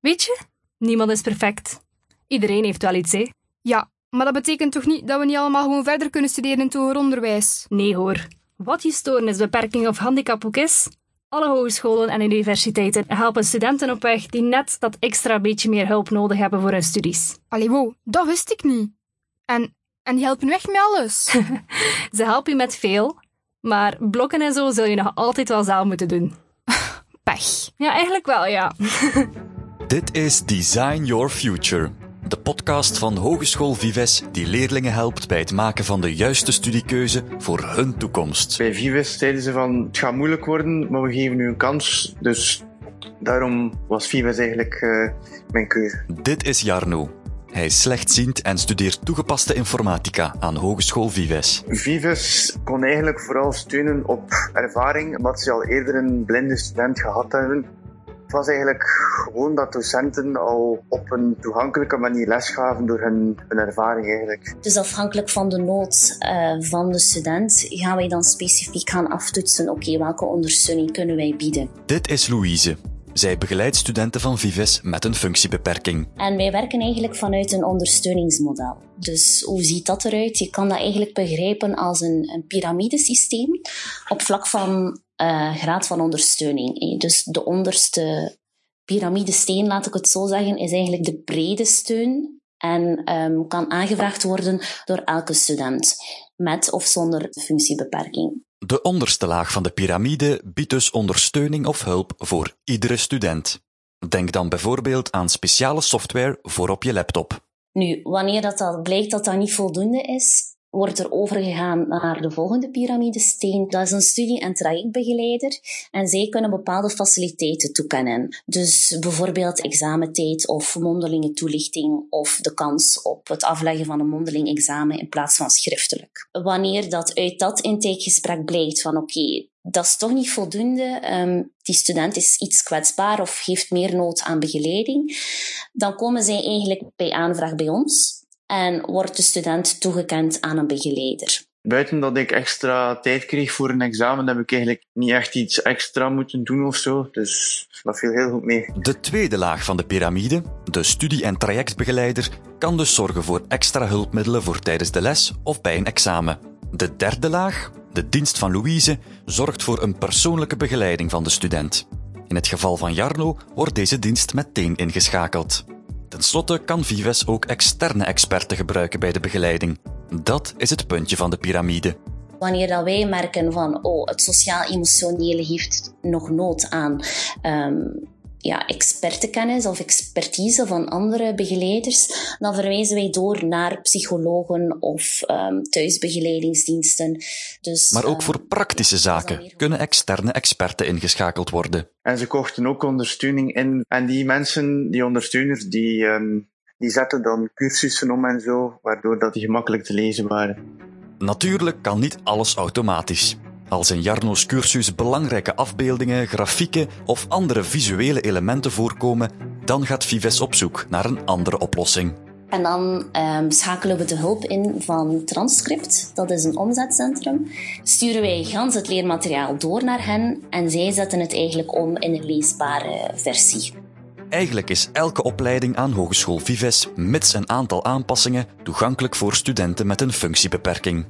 Weet je, niemand is perfect. Iedereen heeft wel iets, hè? Ja, maar dat betekent toch niet dat we niet allemaal gewoon verder kunnen studeren in het hoger onderwijs? Nee hoor. Wat je stoornis, beperking of handicap ook is, alle hogescholen en universiteiten helpen studenten op weg die net dat extra beetje meer hulp nodig hebben voor hun studies. Allee, wow, dat wist ik niet. En, en die helpen weg met alles. Ze helpen je met veel, maar blokken en zo zul je nog altijd wel zelf moeten doen. Pech. Ja, eigenlijk wel, ja. Dit is Design Your Future, de podcast van Hogeschool Vives die leerlingen helpt bij het maken van de juiste studiekeuze voor hun toekomst. Bij Vives zeiden ze van het gaat moeilijk worden, maar we geven u een kans. Dus daarom was Vives eigenlijk uh, mijn keuze. Dit is Jarno. Hij is slechtziend en studeert toegepaste informatica aan Hogeschool Vives. Vives kon eigenlijk vooral steunen op ervaring, omdat ze al eerder een blinde student gehad hebben. Het was eigenlijk gewoon dat docenten al op een toegankelijke manier les gaven door hun, hun ervaring eigenlijk. Dus afhankelijk van de nood uh, van de student gaan wij dan specifiek gaan aftoetsen, oké, okay, welke ondersteuning kunnen wij bieden. Dit is Louise. Zij begeleidt studenten van Vives met een functiebeperking. En wij werken eigenlijk vanuit een ondersteuningsmodel. Dus hoe ziet dat eruit? Je kan dat eigenlijk begrijpen als een, een piramidesysteem op vlak van uh, graad van ondersteuning. Dus de onderste piramidesteen, laat ik het zo zeggen, is eigenlijk de brede steun en um, kan aangevraagd worden door elke student, met of zonder functiebeperking. De onderste laag van de piramide biedt dus ondersteuning of hulp voor iedere student. Denk dan bijvoorbeeld aan speciale software voor op je laptop. Nu, wanneer dat, dat blijkt dat dat niet voldoende is, wordt er overgegaan naar de volgende piramidesteen. Dat is een studie- en trajectbegeleider en zij kunnen bepaalde faciliteiten toekennen. Dus bijvoorbeeld examentijd of mondelinge toelichting of de kans op het afleggen van een mondeling examen in plaats van schriftelijk. Wanneer dat uit dat intakegesprek blijkt van oké, dat is toch niet voldoende. Um, die student is iets kwetsbaar of heeft meer nood aan begeleiding. Dan komen zij eigenlijk bij aanvraag bij ons en wordt de student toegekend aan een begeleider. Buiten dat ik extra tijd kreeg voor een examen, heb ik eigenlijk niet echt iets extra moeten doen of zo. Dus dat viel heel goed mee. De tweede laag van de piramide, de studie- en trajectbegeleider, kan dus zorgen voor extra hulpmiddelen voor tijdens de les of bij een examen. De derde laag, de dienst van Louise, zorgt voor een persoonlijke begeleiding van de student. In het geval van Jarno wordt deze dienst meteen ingeschakeld. Ten slotte kan Vives ook externe experten gebruiken bij de begeleiding. Dat is het puntje van de piramide. Wanneer dat wij merken van oh, het sociaal-emotionele heeft nog nood aan um, ja, expertenkennis of expertise van andere begeleiders, dan verwijzen wij door naar psychologen of um, thuisbegeleidingsdiensten. Dus, maar ook voor praktische zaken kunnen externe experten ingeschakeld worden. En ze kochten ook ondersteuning in. En die mensen, die ondersteuners, die, um, die zetten dan cursussen om en zo, waardoor dat die gemakkelijk te lezen waren. Natuurlijk kan niet alles automatisch. Als in Jarno's cursus belangrijke afbeeldingen, grafieken of andere visuele elementen voorkomen, dan gaat Vives op zoek naar een andere oplossing. En dan um, schakelen we de hulp in van Transcript, dat is een omzetcentrum. Sturen wij gans het leermateriaal door naar hen en zij zetten het eigenlijk om in een leesbare versie. Eigenlijk is elke opleiding aan Hogeschool Vives, mits een aantal aanpassingen, toegankelijk voor studenten met een functiebeperking.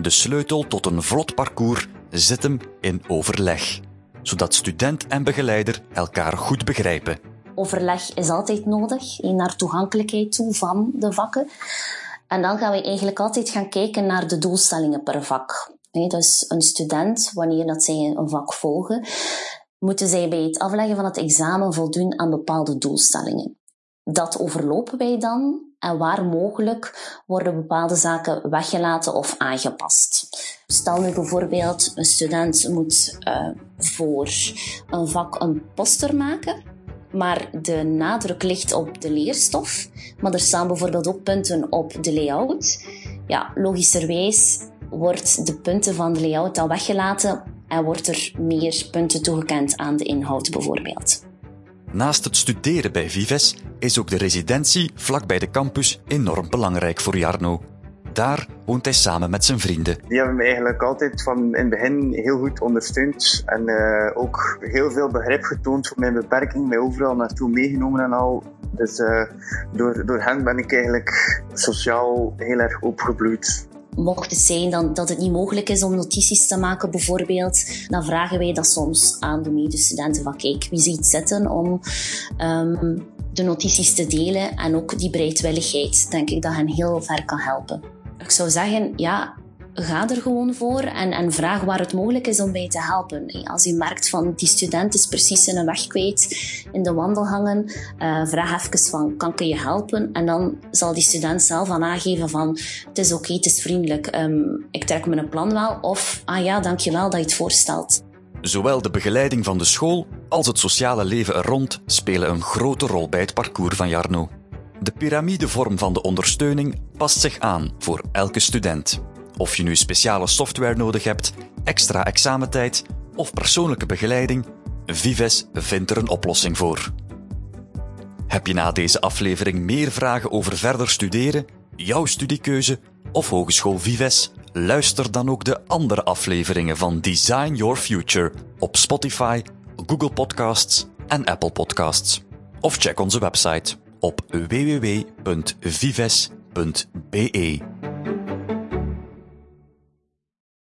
De sleutel tot een vlot parcours zit hem in overleg, zodat student en begeleider elkaar goed begrijpen. Overleg is altijd nodig naar toegankelijkheid toe van de vakken. En dan gaan we eigenlijk altijd gaan kijken naar de doelstellingen per vak. dus een student, wanneer dat zij een vak volgen, moeten zij bij het afleggen van het examen voldoen aan bepaalde doelstellingen. Dat overlopen wij dan en waar mogelijk worden bepaalde zaken weggelaten of aangepast. Stel nu bijvoorbeeld, een student moet uh, voor een vak een poster maken, maar de nadruk ligt op de leerstof, maar er staan bijvoorbeeld ook punten op de layout. Ja, logischerwijs wordt de punten van de layout dan weggelaten en wordt er meer punten toegekend aan de inhoud bijvoorbeeld. Naast het studeren bij Vives is ook de residentie vlak bij de campus enorm belangrijk voor Jarno. Daar woont hij samen met zijn vrienden. Die hebben me eigenlijk altijd van in het begin heel goed ondersteund. En uh, ook heel veel begrip getoond voor mijn beperking. Mij overal naartoe meegenomen en al. Dus uh, door, door hen ben ik eigenlijk sociaal heel erg opgebloeid mocht het zijn dan, dat het niet mogelijk is om notities te maken, bijvoorbeeld, dan vragen wij dat soms aan de medestudenten van kijk, wie ziet zitten om um, de notities te delen en ook die bereidwilligheid, denk ik, dat hen heel ver kan helpen. Ik zou zeggen, ja, ga er gewoon voor en, en vraag waar het mogelijk is om bij te helpen. Als u merkt van die student is precies in een weg kwijt in de wandelhangen, uh, vraag even van kan ik je helpen? En dan zal die student zelf aan aangeven van het is oké, het is vriendelijk, um, ik trek een plan wel of ah ja, dankjewel dat je het voorstelt. Zowel de begeleiding van de school als het sociale leven er rond spelen een grote rol bij het parcours van Jarno. De piramidevorm van de ondersteuning past zich aan voor elke student. Of je nu speciale software nodig hebt, extra examentijd of persoonlijke begeleiding, Vives vindt er een oplossing voor. Heb je na deze aflevering meer vragen over verder studeren, jouw studiekeuze of Hogeschool Vives? Luister dan ook de andere afleveringen van Design Your Future op Spotify, Google Podcasts en Apple Podcasts. Of check onze website op www.vives.be.